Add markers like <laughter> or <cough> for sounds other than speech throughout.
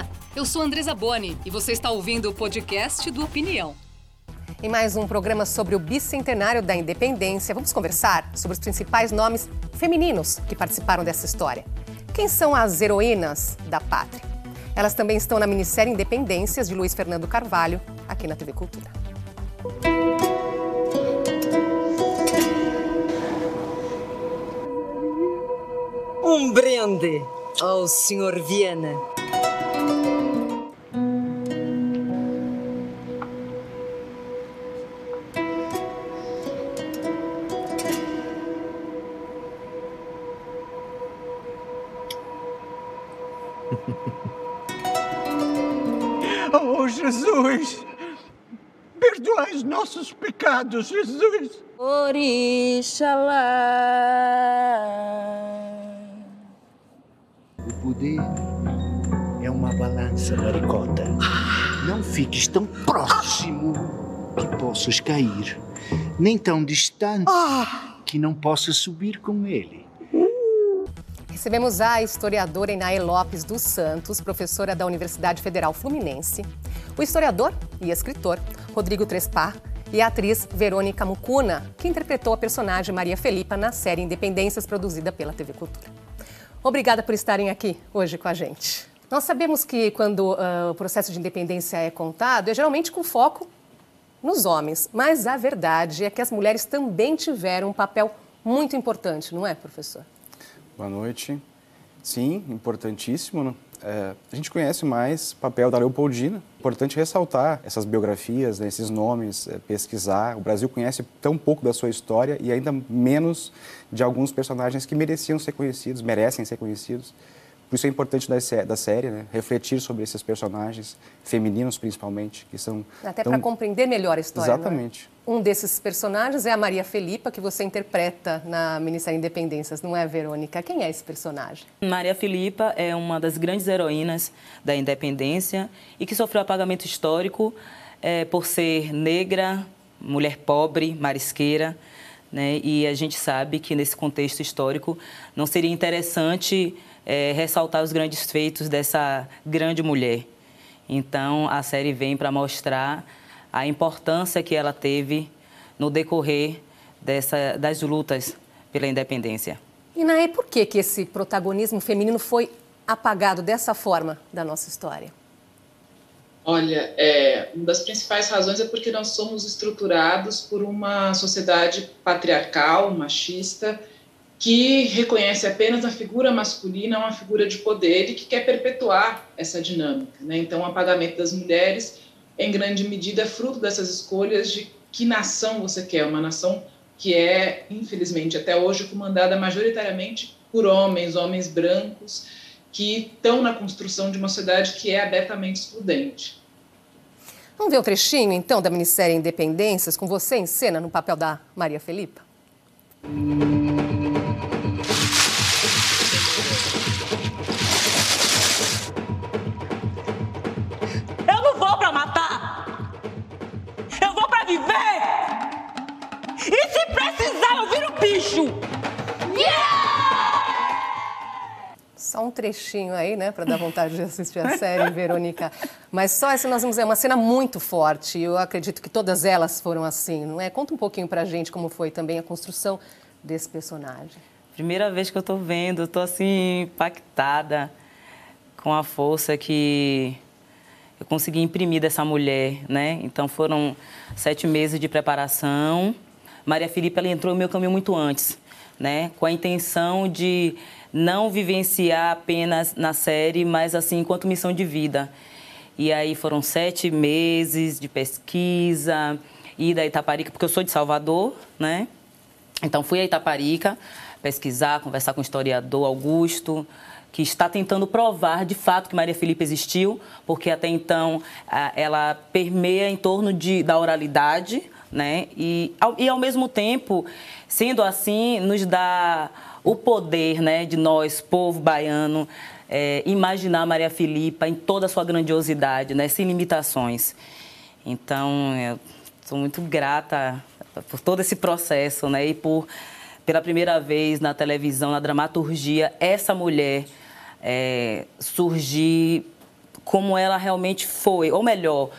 Olá, eu sou Andresa Boni e você está ouvindo o podcast do Opinião. Em mais um programa sobre o bicentenário da independência, vamos conversar sobre os principais nomes femininos que participaram dessa história. Quem são as heroínas da pátria? Elas também estão na minissérie Independências de Luiz Fernando Carvalho, aqui na TV Cultura. Um brinde ao Sr. Viana. <laughs> Oh, Jesus! Perdoai os nossos pecados, Jesus! Orixalá. O poder é uma balança, maricota. Não fiques tão próximo que possas cair, nem tão distante que não possas subir com ele. Recebemos a historiadora Inaê Lopes dos Santos, professora da Universidade Federal Fluminense, o historiador e escritor Rodrigo Trespar e a atriz Verônica Mucuna, que interpretou a personagem Maria Felipa na série Independências produzida pela TV Cultura. Obrigada por estarem aqui hoje com a gente. Nós sabemos que quando uh, o processo de independência é contado, é geralmente com foco nos homens, mas a verdade é que as mulheres também tiveram um papel muito importante, não é, professor? Boa noite. Sim, importantíssimo. Né? É, a gente conhece mais papel da Leopoldina. Importante ressaltar essas biografias, né, esses nomes, é, pesquisar. O Brasil conhece tão pouco da sua história e ainda menos de alguns personagens que mereciam ser conhecidos, merecem ser conhecidos. Por isso é importante da, da série, né? refletir sobre esses personagens, femininos principalmente, que são... Até tão... para compreender melhor a história, Exatamente. É? Um desses personagens é a Maria Filipa, que você interpreta na minissérie Independências, não é, Verônica? Quem é esse personagem? Maria Filipa é uma das grandes heroínas da independência e que sofreu apagamento histórico é, por ser negra, mulher pobre, marisqueira, né? E a gente sabe que nesse contexto histórico não seria interessante é, ressaltar os grandes feitos dessa grande mulher. Então, a série vem para mostrar a importância que ela teve no decorrer dessa, das lutas pela independência. E, Naê, por que, que esse protagonismo feminino foi apagado dessa forma da nossa história? Olha, é, uma das principais razões é porque nós somos estruturados por uma sociedade patriarcal, machista, que reconhece apenas a figura masculina uma figura de poder e que quer perpetuar essa dinâmica. Né? Então, o apagamento das mulheres, em grande medida, é fruto dessas escolhas de que nação você quer, uma nação que é, infelizmente, até hoje comandada majoritariamente por homens, homens brancos, que estão na construção de uma sociedade que é abertamente excludente. Vamos ver o trechinho, então, da minissérie Independências, com você em cena no papel da Maria Felipa? Bicho! Só um trechinho aí, né, para dar vontade de assistir a série, <laughs> Verônica. Mas só essa nós vamos ver uma cena muito forte. Eu acredito que todas elas foram assim, não é? Conta um pouquinho para a gente como foi também a construção desse personagem. Primeira vez que eu estou vendo, estou assim impactada com a força que eu consegui imprimir dessa mulher, né? Então foram sete meses de preparação Maria Filipe ela entrou no meu caminho muito antes, né? Com a intenção de não vivenciar apenas na série, mas assim enquanto missão de vida. E aí foram sete meses de pesquisa, ida a Itaparica, porque eu sou de Salvador, né? Então fui a Itaparica pesquisar, conversar com o historiador Augusto, que está tentando provar de fato que Maria Filipe existiu, porque até então ela permeia em torno de, da oralidade, né? E ao, e ao mesmo tempo, sendo assim, nos dá o poder, né, de nós, povo baiano, é, imaginar Maria Filipa em toda a sua grandiosidade, né, sem limitações. Então, eu sou muito grata por todo esse processo, né, e por pela primeira vez na televisão, na dramaturgia, essa mulher é, surgir como ela realmente foi, ou melhor,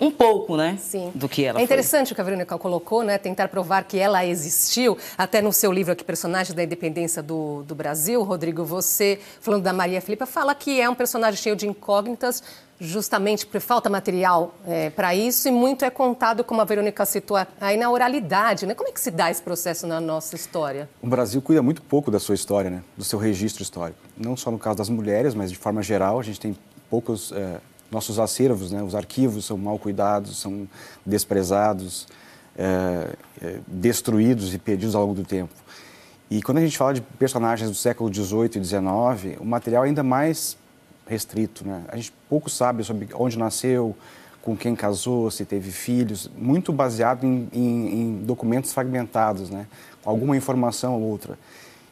um pouco, né? Sim. Do que ela É interessante foi. o que a Verônica colocou, né? Tentar provar que ela existiu. Até no seu livro aqui, Personagem da Independência do, do Brasil, Rodrigo, você, falando da Maria Filipa, fala que é um personagem cheio de incógnitas, justamente porque falta material é, para isso, e muito é contado, como a Verônica citou aí, na oralidade, né? Como é que se dá esse processo na nossa história? O Brasil cuida muito pouco da sua história, né? Do seu registro histórico. Não só no caso das mulheres, mas de forma geral, a gente tem poucos... É nossos acervos, né, os arquivos são mal cuidados, são desprezados, é, é, destruídos e perdidos ao longo do tempo. E quando a gente fala de personagens do século XVIII e XIX, o material é ainda mais restrito. Né? A gente pouco sabe sobre onde nasceu, com quem casou, se teve filhos, muito baseado em, em, em documentos fragmentados, né? alguma informação ou outra.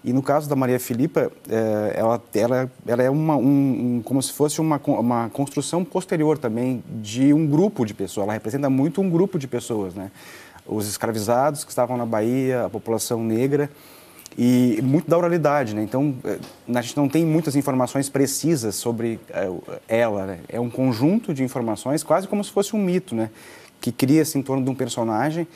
E no caso da Maria Filipa, é, ela, ela, ela é uma, um, como se fosse uma, uma construção posterior também de um grupo de pessoas. Ela representa muito um grupo de pessoas, né? Os escravizados que estavam na Bahia, a população negra e muito da oralidade, né? Então, é, a gente não tem muitas informações precisas sobre é, ela, né? É um conjunto de informações, quase como se fosse um mito, né? Que cria-se em torno de um personagem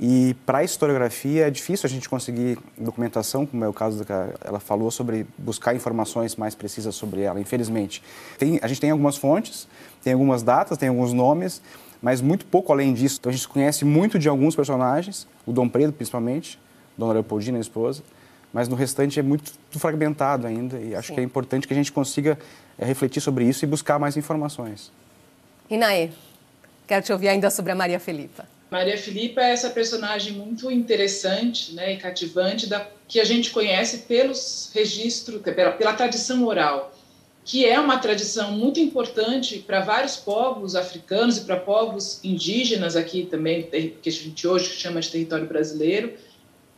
e para a historiografia é difícil a gente conseguir documentação, como é o caso que ela falou, sobre buscar informações mais precisas sobre ela, infelizmente. Tem, a gente tem algumas fontes, tem algumas datas, tem alguns nomes, mas muito pouco além disso. Então a gente conhece muito de alguns personagens, o Dom Pedro principalmente, Dona Leopoldina, a esposa, mas no restante é muito fragmentado ainda e acho Sim. que é importante que a gente consiga é, refletir sobre isso e buscar mais informações. Inaê, quero te ouvir ainda sobre a Maria Felipa. Maria Filipa é essa personagem muito interessante né, e cativante da, que a gente conhece pelos registros, pela, pela tradição oral, que é uma tradição muito importante para vários povos africanos e para povos indígenas aqui também, que a gente hoje chama de território brasileiro,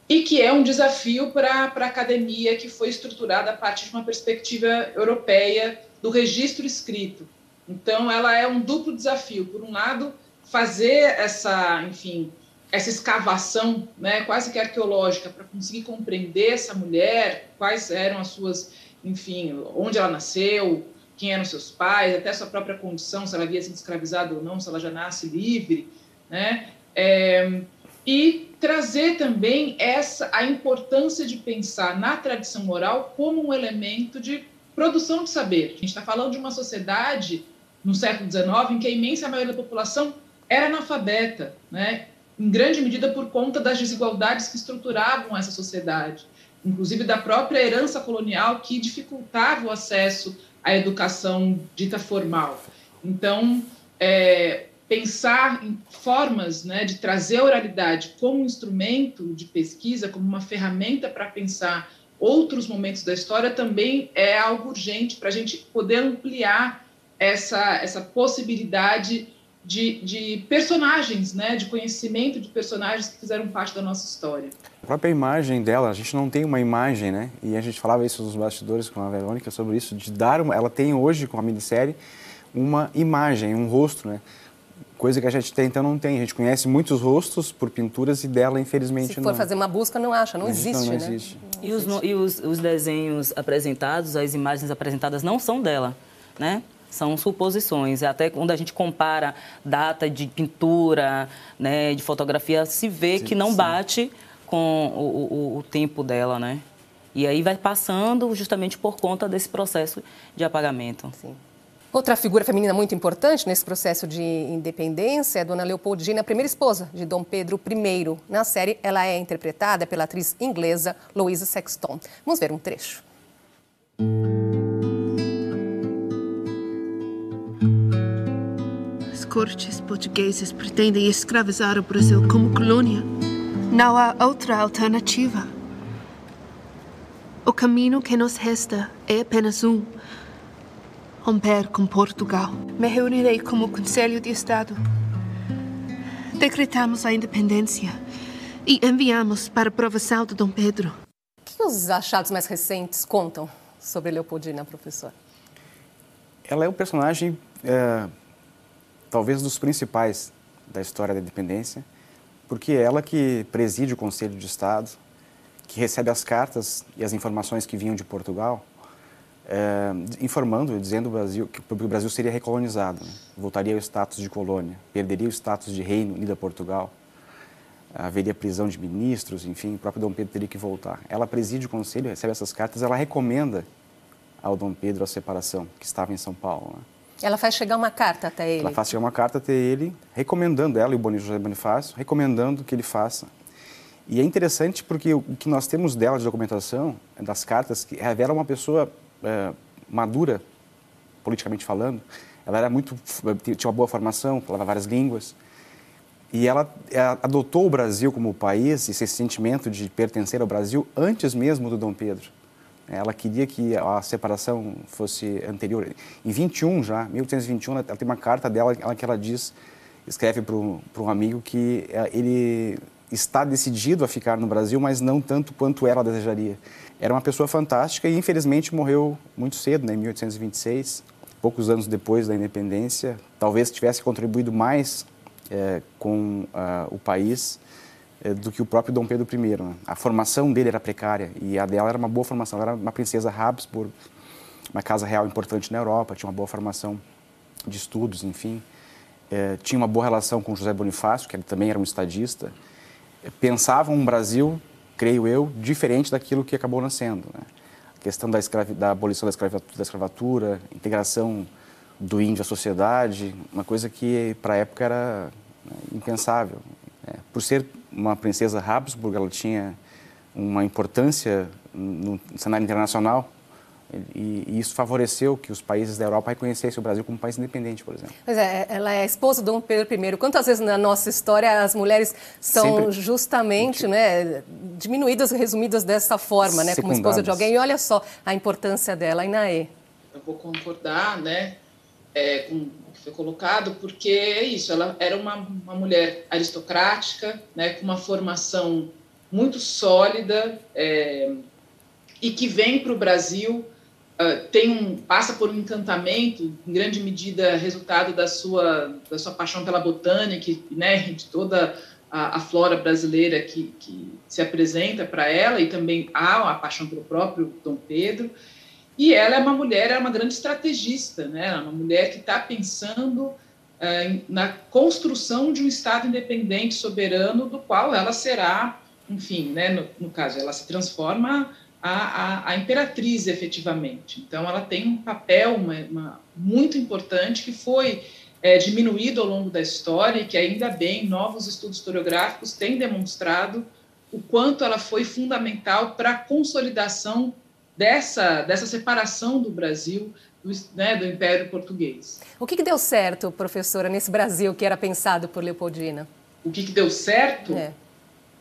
e que é um desafio para a academia que foi estruturada a partir de uma perspectiva europeia do registro escrito. Então, ela é um duplo desafio. Por um lado, fazer essa, enfim, essa escavação, né, quase que arqueológica, para conseguir compreender essa mulher, quais eram as suas, enfim, onde ela nasceu, quem eram seus pais, até sua própria condição, se ela havia sido escravizada ou não, se ela já nasce livre, né? É, e trazer também essa a importância de pensar na tradição oral como um elemento de produção de saber. A gente está falando de uma sociedade no século XIX em que a imensa maioria da população era analfabeta, né? em grande medida por conta das desigualdades que estruturavam essa sociedade, inclusive da própria herança colonial que dificultava o acesso à educação dita formal. Então, é, pensar em formas né, de trazer a oralidade como instrumento de pesquisa, como uma ferramenta para pensar outros momentos da história, também é algo urgente para a gente poder ampliar essa, essa possibilidade de, de, personagens, né, de conhecimento de personagens que fizeram parte da nossa história. A própria imagem dela, a gente não tem uma imagem, né? E a gente falava isso nos bastidores com a Verônica sobre isso, de dar uma, ela tem hoje com a minissérie uma imagem, um rosto, né? Coisa que a gente tem, então não tem. A gente conhece muitos rostos por pinturas e dela, infelizmente, Se for não. fazer uma busca, não acha, não existe, não, não né? Existe. E, os, e os, os desenhos apresentados, as imagens apresentadas não são dela, né? São suposições. Até quando a gente compara data de pintura, né, de fotografia, se vê sim, que não sim. bate com o, o, o, tempo dela, né? E aí vai passando justamente por conta desse processo de apagamento. Sim. Outra figura feminina muito importante nesse processo de independência é a Dona Leopoldina, primeira esposa de Dom Pedro I. Na série, ela é interpretada pela atriz inglesa Louisa Sexton. Vamos ver um trecho. Cortes portugueses pretendem escravizar o Brasil como colônia. Não há outra alternativa. O caminho que nos resta é apenas um: romper com Portugal. Me reunirei com o Conselho de Estado. Decretamos a independência e enviamos para a aprovação de Dom Pedro. O que os achados mais recentes contam sobre Leopoldina, professor? Ela é um personagem. É talvez dos principais da história da independência, porque é ela que preside o Conselho de Estado, que recebe as cartas e as informações que vinham de Portugal, é, informando, dizendo o Brasil, que o Brasil seria recolonizado, né? voltaria ao status de colônia, perderia o status de reino unido a Portugal, haveria prisão de ministros, enfim, o próprio Dom Pedro teria que voltar. Ela preside o conselho, recebe essas cartas, ela recomenda ao Dom Pedro a separação, que estava em São Paulo. Né? Ela faz chegar uma carta até ele. Ela faz chegar uma carta até ele, recomendando ela e o José Bonifácio, recomendando que ele faça. E é interessante porque o que nós temos dela de documentação, das cartas, que revela uma pessoa é, madura, politicamente falando. Ela era muito, tinha uma boa formação, falava várias línguas. E ela, ela adotou o Brasil como país, esse sentimento de pertencer ao Brasil, antes mesmo do Dom Pedro. Ela queria que a separação fosse anterior. Em 21 já, 1821, ela tem uma carta dela que ela diz, escreve para um amigo que é, ele está decidido a ficar no Brasil, mas não tanto quanto ela desejaria. Era uma pessoa fantástica e infelizmente morreu muito cedo, né, em 1826, poucos anos depois da independência. Talvez tivesse contribuído mais é, com uh, o país do que o próprio Dom Pedro I. Né? A formação dele era precária e a dela era uma boa formação. Ela era uma princesa Habsburg, uma casa real importante na Europa, tinha uma boa formação de estudos, enfim. É, tinha uma boa relação com José Bonifácio, que ele também era um estadista. pensavam um Brasil, creio eu, diferente daquilo que acabou nascendo. Né? A questão da, da abolição da escravatura, da escravatura, integração do índio à sociedade, uma coisa que para a época era né, impensável. Né? Por ser uma princesa Habsburg, ela tinha uma importância no cenário internacional e, e, isso favoreceu que os países da Europa reconhecessem o Brasil como um país independente, por exemplo. Pois é, ela é esposa do Dom Pedro I. Quantas vezes na nossa história as mulheres são Sempre... justamente né, diminuídas, resumidas dessa forma, né, como esposa de alguém? E olha só a importância dela, Inaê. Eu vou concordar, né? é, com foi colocado, porque é isso, ela era uma, uma mulher aristocrática, né, com uma formação muito sólida é, e que vem para o Brasil, uh, tem um, passa por um encantamento, em grande medida resultado da sua, da sua paixão pela botânica, né, de toda a, a flora brasileira que, que se apresenta para ela, e também há a paixão pelo próprio Dom Pedro, e ela é uma mulher, é uma grande estrategista, né? É uma mulher que está pensando é, na construção de um Estado independente, soberano, do qual ela será, enfim, né? no, no caso, ela se transforma a, a, a, imperatriz efetivamente. Então, ela tem um papel uma, uma, muito importante que foi é, diminuído ao longo da história e que, ainda bem, novos estudos historiográficos têm demonstrado o quanto ela foi fundamental para a consolidação dessa, dessa separação do Brasil do, né, do Império Português. O que, que, deu certo, professora, nesse Brasil que era pensado por Leopoldina? O que, que deu certo? É.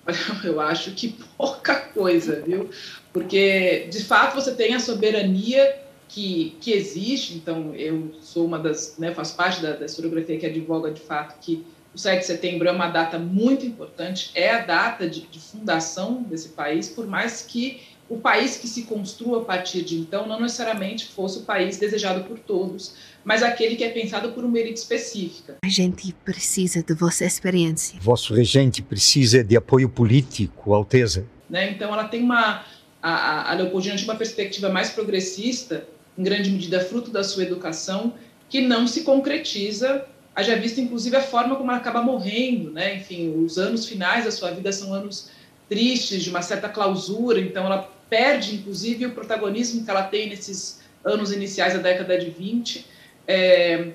<laughs> Eu acho que pouca coisa, viu? Porque, de fato, você tem a soberania que, que existe, então eu sou uma das, né, faço parte da, da historiografia que advoga, de fato, que o 7 de setembro é uma data muito importante, é a data de, de fundação desse país, por mais que o país que se construa a partir de então não necessariamente fosse o país desejado por todos, mas aquele que é pensado por uma elite específica. A gente precisa de vossa experiência. Vosso regente precisa de apoio político, Alteza. Né? Então ela tem uma a, a Leopoldina tinha uma perspectiva mais progressista, em grande medida fruto da sua educação, que não se concretiza. Haja visto, inclusive, a forma como ela acaba morrendo, né? Enfim, os anos finais da sua vida são anos tristes, de uma certa clausura, então ela perde, inclusive, o protagonismo que ela tem nesses anos iniciais da década de 20. É,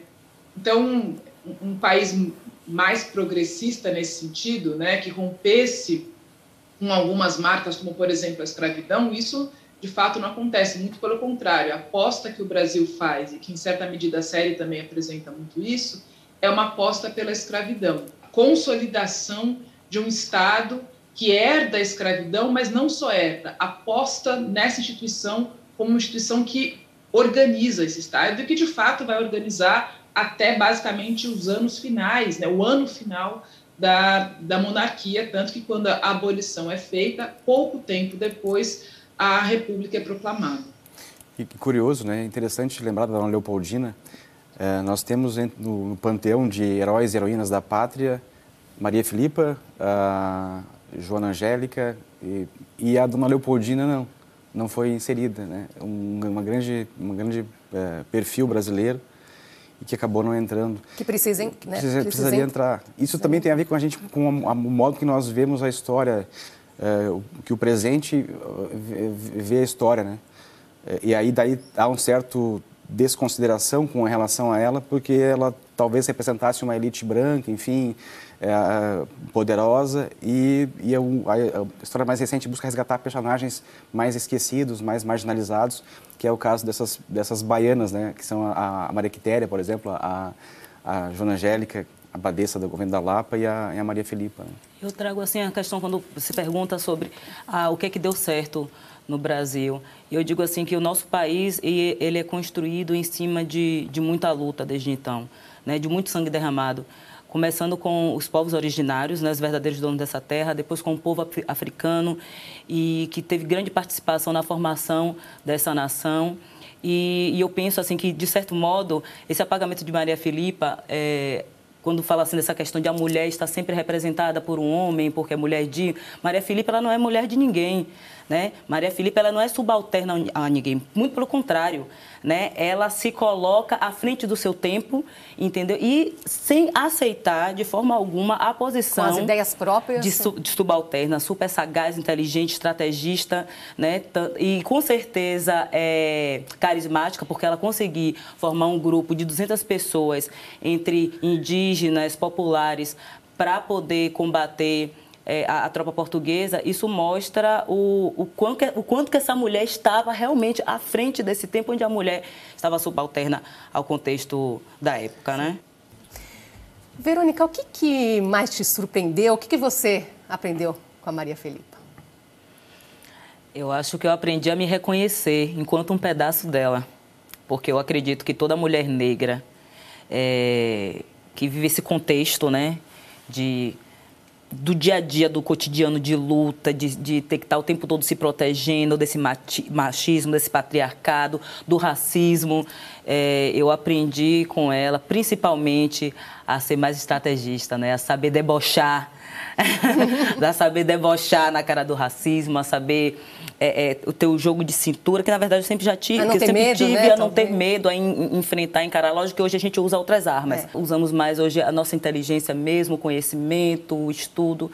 então, um, um, país mais progressista nesse sentido, né, que rompesse com algumas marcas, como, por exemplo, a escravidão, isso, de fato, não acontece. Muito pelo contrário, a aposta que o Brasil faz, e que, em certa medida, a série também apresenta muito isso, é uma aposta pela escravidão. Consolidação de um Estado que herda a escravidão, mas não só herda, aposta nessa instituição como uma instituição que organiza esse Estado e que, de fato, vai organizar até basicamente os anos finais, né, o ano final da, da monarquia, tanto que quando a abolição é feita, pouco tempo depois, a República é proclamada. E curioso, né? Interessante lembrar da Dona Leopoldina. É, nós temos no, no, panteão de heróis e heroínas da pátria Maria Filipa, a Joana Angélica e, e a Dona Leopoldina não. não foi inserida, né? Um, uma grande, uma grande é, perfil brasileiro e que acabou não entrando. Que precisem, né? Precisa, precisaria entrar. Isso Sim. também tem a ver com a gente, com o modo que nós vemos a história, é, que o presente vê a história, né? É, e aí daí há um certo desconsideração com relação a ela, porque ela talvez representasse uma elite branca, enfim, é, poderosa, e, e a, a, história mais recente busca resgatar personagens mais esquecidos, mais marginalizados, que é o caso dessas, dessas baianas, né, que são a, a Maria Quitéria, por exemplo, a, a Joana Angélica, a abadesa do governo da Lapa e a, e a Maria Filipa. Né. Eu trago assim a questão quando se pergunta sobre ah, o que é que deu certo no Brasil. E eu digo assim que o nosso país ele é construído em cima de, de muita luta desde então, né, de muito sangue derramado. Começando com os povos originários, né, os verdadeiros donos dessa terra, depois com o povo africano, e que teve grande participação na formação dessa nação. E, e eu penso assim que, de certo modo, esse apagamento de Maria Filipa é, quando fala assim dessa questão de a mulher estar sempre representada por um homem, porque é mulher de... Maria Filipa, ela não é mulher de ninguém, né? Maria Filipa, ela não é subalterna a ninguém, muito pelo contrário, né? Ela se coloca à frente do seu tempo, entendeu? E sem aceitar de forma alguma a posição... Com as ideias próprias. De, su, de subalterna, super sagaz, inteligente, estrategista, né? E com certeza é, carismática, porque ela conseguiu formar um grupo de 200 pessoas entre indígenas, populares, para poder combater é, a, a, tropa portuguesa, isso mostra o, o, quanto que, o quanto que essa mulher estava realmente à frente desse tempo onde a mulher estava subalterna ao contexto da época, né? Verônica, o que, que mais te surpreendeu? O que, que você aprendeu com a Maria Felipa? Eu acho que eu aprendi a me reconhecer enquanto um pedaço dela, porque eu acredito que toda mulher negra é, que vive esse contexto, né, de do dia a dia, do cotidiano de luta, de, de ter que estar o tempo todo se protegendo desse machismo, desse patriarcado, do racismo. É, eu aprendi com ela, principalmente, a ser mais estrategista, né? a saber debochar, <laughs> a saber debochar na cara do racismo, a saber é, é, o teu jogo de cintura, que na verdade eu sempre já tive, que eu sempre medo, tive né? a não ter medo, a enfrentar, encarar. Lógico que hoje a gente usa outras armas. É. Usamos mais hoje a nossa inteligência mesmo, o conhecimento, o estudo,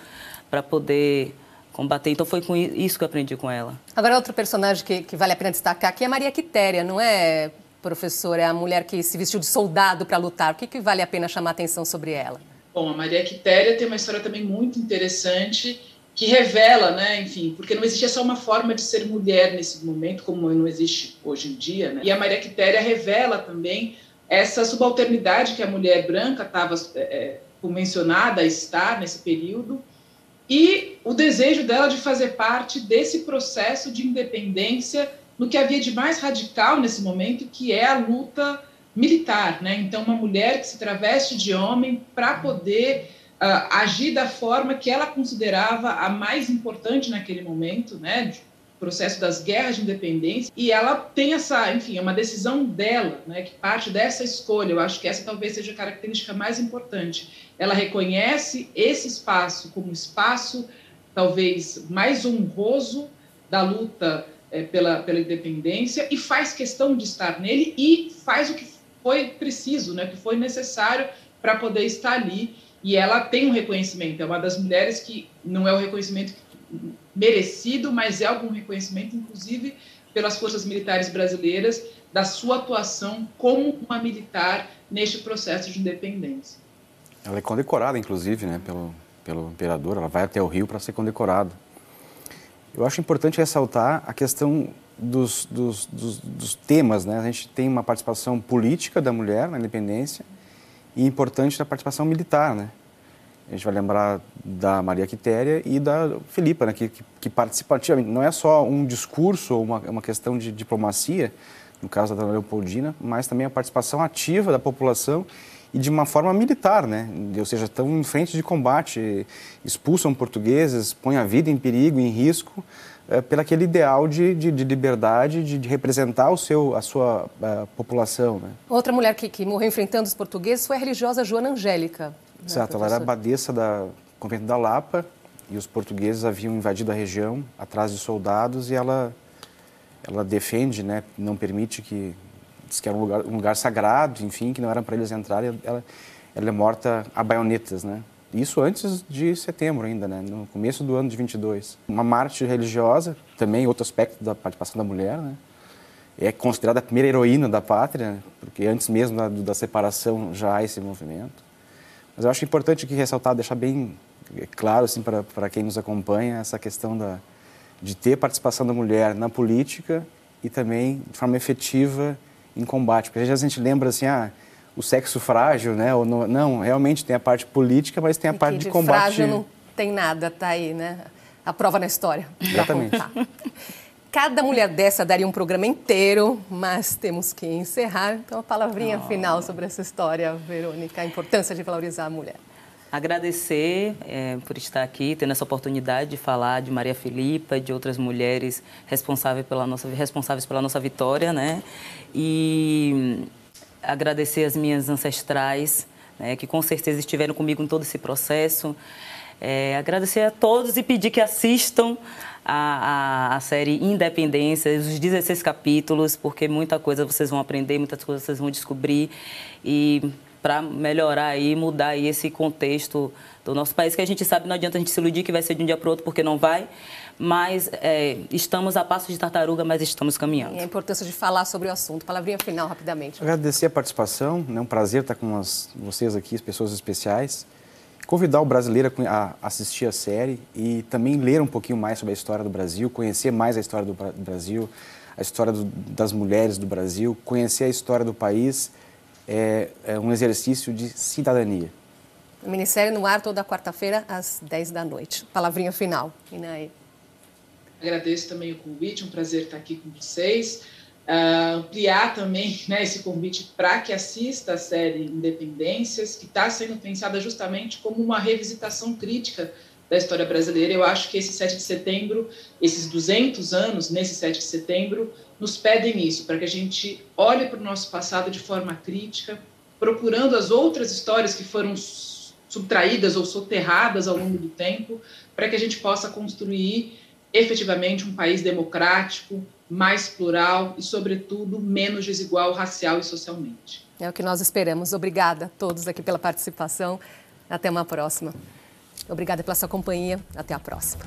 para poder combater. Então foi com isso que eu aprendi com ela. Agora, outro personagem que, que vale a pena destacar aqui é Maria Quitéria, não é, professora? É a mulher que se vestiu de soldado para lutar. O que, que vale a pena chamar a atenção sobre ela? Bom, a Maria Quitéria tem uma história também muito interessante que revela, né, enfim, porque não existia só uma forma de ser mulher nesse momento, como não existe hoje em dia, né? E a Maria Quitéria revela também essa subalternidade que a mulher branca estava é, é, convencionada a estar nesse período e o desejo dela de fazer parte desse processo de independência no que havia de mais radical nesse momento, que é a luta militar, né? Então, uma mulher que se traveste de homem para poder uh, agir da forma que ela considerava a mais importante naquele momento, né? processo das guerras de independência e ela tem essa, enfim, é uma decisão dela, né, que parte dessa escolha. Eu acho que essa talvez seja a característica mais importante. Ela reconhece esse espaço como espaço talvez mais honroso da luta é, pela, pela independência e faz questão de estar nele e faz o que foi preciso, né, que foi necessário para poder estar ali e ela tem um reconhecimento. É uma das mulheres que não é o reconhecimento merecido, mas é algum reconhecimento, inclusive pelas forças militares brasileiras, da sua atuação como uma militar neste processo de independência. Ela é condecorada, inclusive, né, pelo, pelo imperador. Ela vai até o Rio para ser condecorada. Eu acho importante ressaltar a questão dos, dos, dos, dos temas. Né? A gente tem uma participação política da mulher na independência, e importante da participação militar, né? A gente vai lembrar da Maria Quitéria e da Filipa, né, que, que, que não é só um discurso ou uma, uma questão de diplomacia, no caso da Leopoldina, mas também a participação ativa da população e de uma forma militar, né? ou seja, estão em frente de combate, expulsam portugueses, põem a vida em perigo, em risco, é, pelo aquele ideal de, de, de liberdade, de, de, representar o seu, a sua a população. Né? Outra mulher que, que morreu enfrentando os portugueses foi a religiosa Joana Angélica. Né, Exato, ela era abadesa da convento da Lapa e os portugueses haviam invadido a região atrás de soldados e ela ela defende, né, não permite que diz que era um lugar, um lugar sagrado, enfim, que não era para eles entrarem. Ela, ela é morta a baionetas, né? Isso antes de setembro ainda, né? No começo do ano de 22. Uma mártir religiosa, também outro aspecto da participação da mulher, né? É considerada a primeira heroína da pátria, porque antes mesmo da, da separação já há esse movimento. Mas eu acho importante aqui ressaltar, deixar bem claro assim para quem nos acompanha essa questão da, de ter participação da mulher na política e também de forma efetiva em combate. Porque às vezes a gente lembra assim, ah, o sexo frágil, né? Ou no, não, realmente tem a parte política, mas tem a e parte de, de combate. frágil não tem nada, tá aí, né? A prova na história. <laughs> Exatamente. Cada mulher dessa daria um programa inteiro, mas temos que encerrar. Então, a palavrinha oh. final sobre essa história, Verônica, a importância de valorizar a mulher. Agradecer é, por estar aqui, tendo essa oportunidade de falar de Maria Filipa, de outras mulheres responsáveis pela nossa, responsáveis pela nossa vitória, né? E agradecer as minhas ancestrais, né, que com certeza estiveram comigo em todo esse processo. É, agradecer a todos e pedir que assistam a, a, a, série Independência, os 16 capítulos, porque muita coisa vocês vão aprender, muitas coisas vocês vão descobrir. E para melhorar e mudar aí esse contexto do nosso país, que a gente sabe não adianta a gente se iludir que vai ser de um dia para o outro, porque não vai, mas é, estamos a passo de tartaruga, mas estamos caminhando. E a importância de falar sobre o assunto. Palavrinha final, rapidamente. Agradecer a participação, é um prazer estar com as, vocês aqui, as pessoas especiais. Convidar o brasileiro a assistir a série e também ler um pouquinho mais sobre a história do Brasil, conhecer mais a história do Brasil, a história do, das mulheres do Brasil, conhecer a história do país é, é um exercício de cidadania. O Ministério no ar toda quarta-feira às 10 da noite. Palavrinha final, Inaê. Agradeço também o convite, um prazer estar aqui com vocês. Uh, ampliar também <laughs> né, esse convite para que assista a série Independências, que está sendo pensada justamente como uma revisitação crítica da história brasileira. Eu acho que esse 7 de setembro, esses 200 anos, nesse 7 de setembro, nos pedem isso, para que a gente olhe para o nosso passado de forma crítica, procurando as outras histórias que foram subtraídas ou soterradas ao longo do tempo, para que a gente possa construir efetivamente um país democrático, mais plural e, sobretudo, menos desigual racial e socialmente. É o que nós esperamos. Obrigada a todos aqui pela participação. Até uma próxima. Obrigada pela sua companhia. Até a próxima.